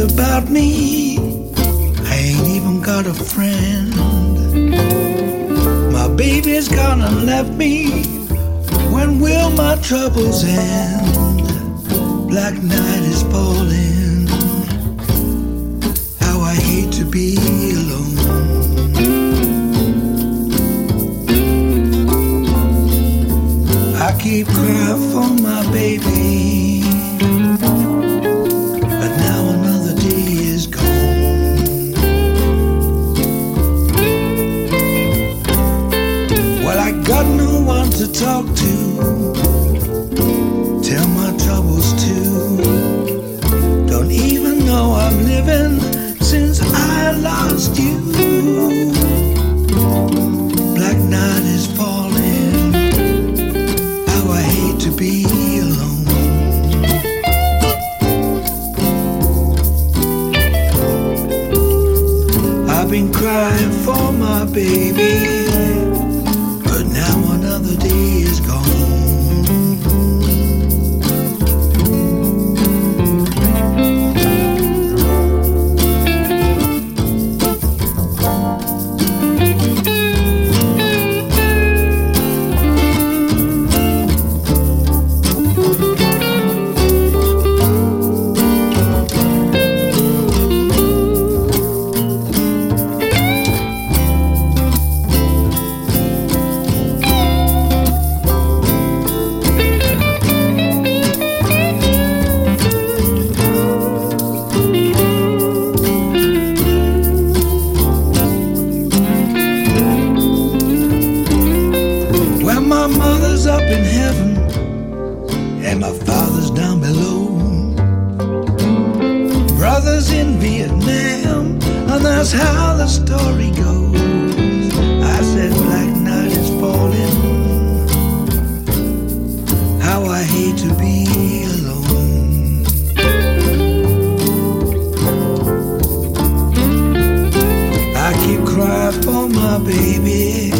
about me. I ain't even got a friend. My baby's gone and left me. When will my troubles end? Black night is falling. How I hate to be alone. I keep crying for Tell my troubles to. Don't even know I'm living since I lost you. Black night is falling. How I hate to be alone. I've been crying for my baby, mother's up in heaven, and my father's down below. Brothers in Vietnam, and that's how the story goes. I said, Black night is falling. How I hate to be alone. I keep crying for my baby.